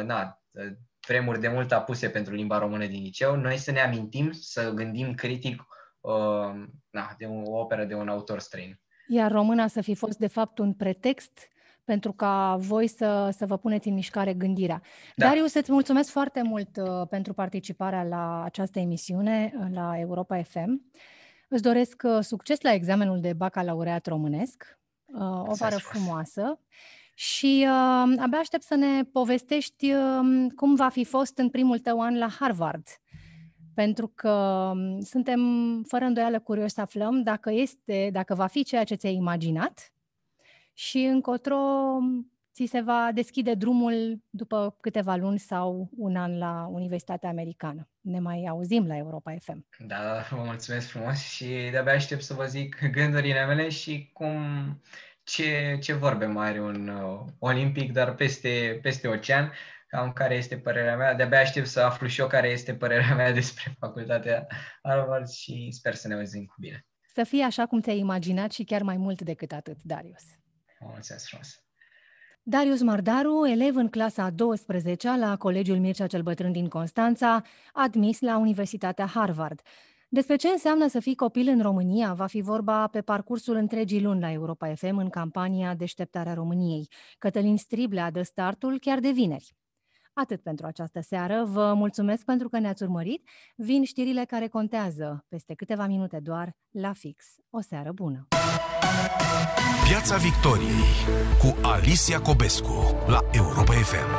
na, vremuri de mult apuse pentru limba română din liceu, noi să ne amintim, să gândim critic na, de o operă de un autor străin. Iar româna să fi fost de fapt un pretext pentru ca voi să, să vă puneți în mișcare gândirea. Da. Darius, îți mulțumesc foarte mult uh, pentru participarea la această emisiune uh, la Europa FM. Îți doresc uh, succes la examenul de bacalaureat românesc, uh, o vară frumoasă și uh, abia aștept să ne povestești uh, cum va fi fost în primul tău an la Harvard. Pentru că um, suntem fără îndoială curioși să aflăm dacă este, dacă va fi ceea ce ți-ai imaginat și încotro ți se va deschide drumul după câteva luni sau un an la Universitatea Americană. Ne mai auzim la Europa FM. Da, vă mulțumesc frumos și de-abia aștept să vă zic gândurile mele și cum ce, ce vorbe mai are un uh, olimpic, dar peste, peste ocean, cam care este părerea mea. De-abia aștept să aflu și eu care este părerea mea despre facultatea Harvard și sper să ne auzim cu bine. Să fie așa cum ți-ai imaginat și chiar mai mult decât atât, Darius. Mulțumesc frumos! Darius Mardaru, elev în clasa a 12 la Colegiul Mircea cel Bătrân din Constanța, admis la Universitatea Harvard. Despre ce înseamnă să fii copil în România va fi vorba pe parcursul întregii luni la Europa FM în campania Deșteptarea României. Cătălin Striblea dă startul chiar de vineri. Atât pentru această seară. Vă mulțumesc pentru că ne-ați urmărit. Vin știrile care contează peste câteva minute doar la fix. O seară bună! Piața Victoriei cu Alicia Cobescu la Europa FM.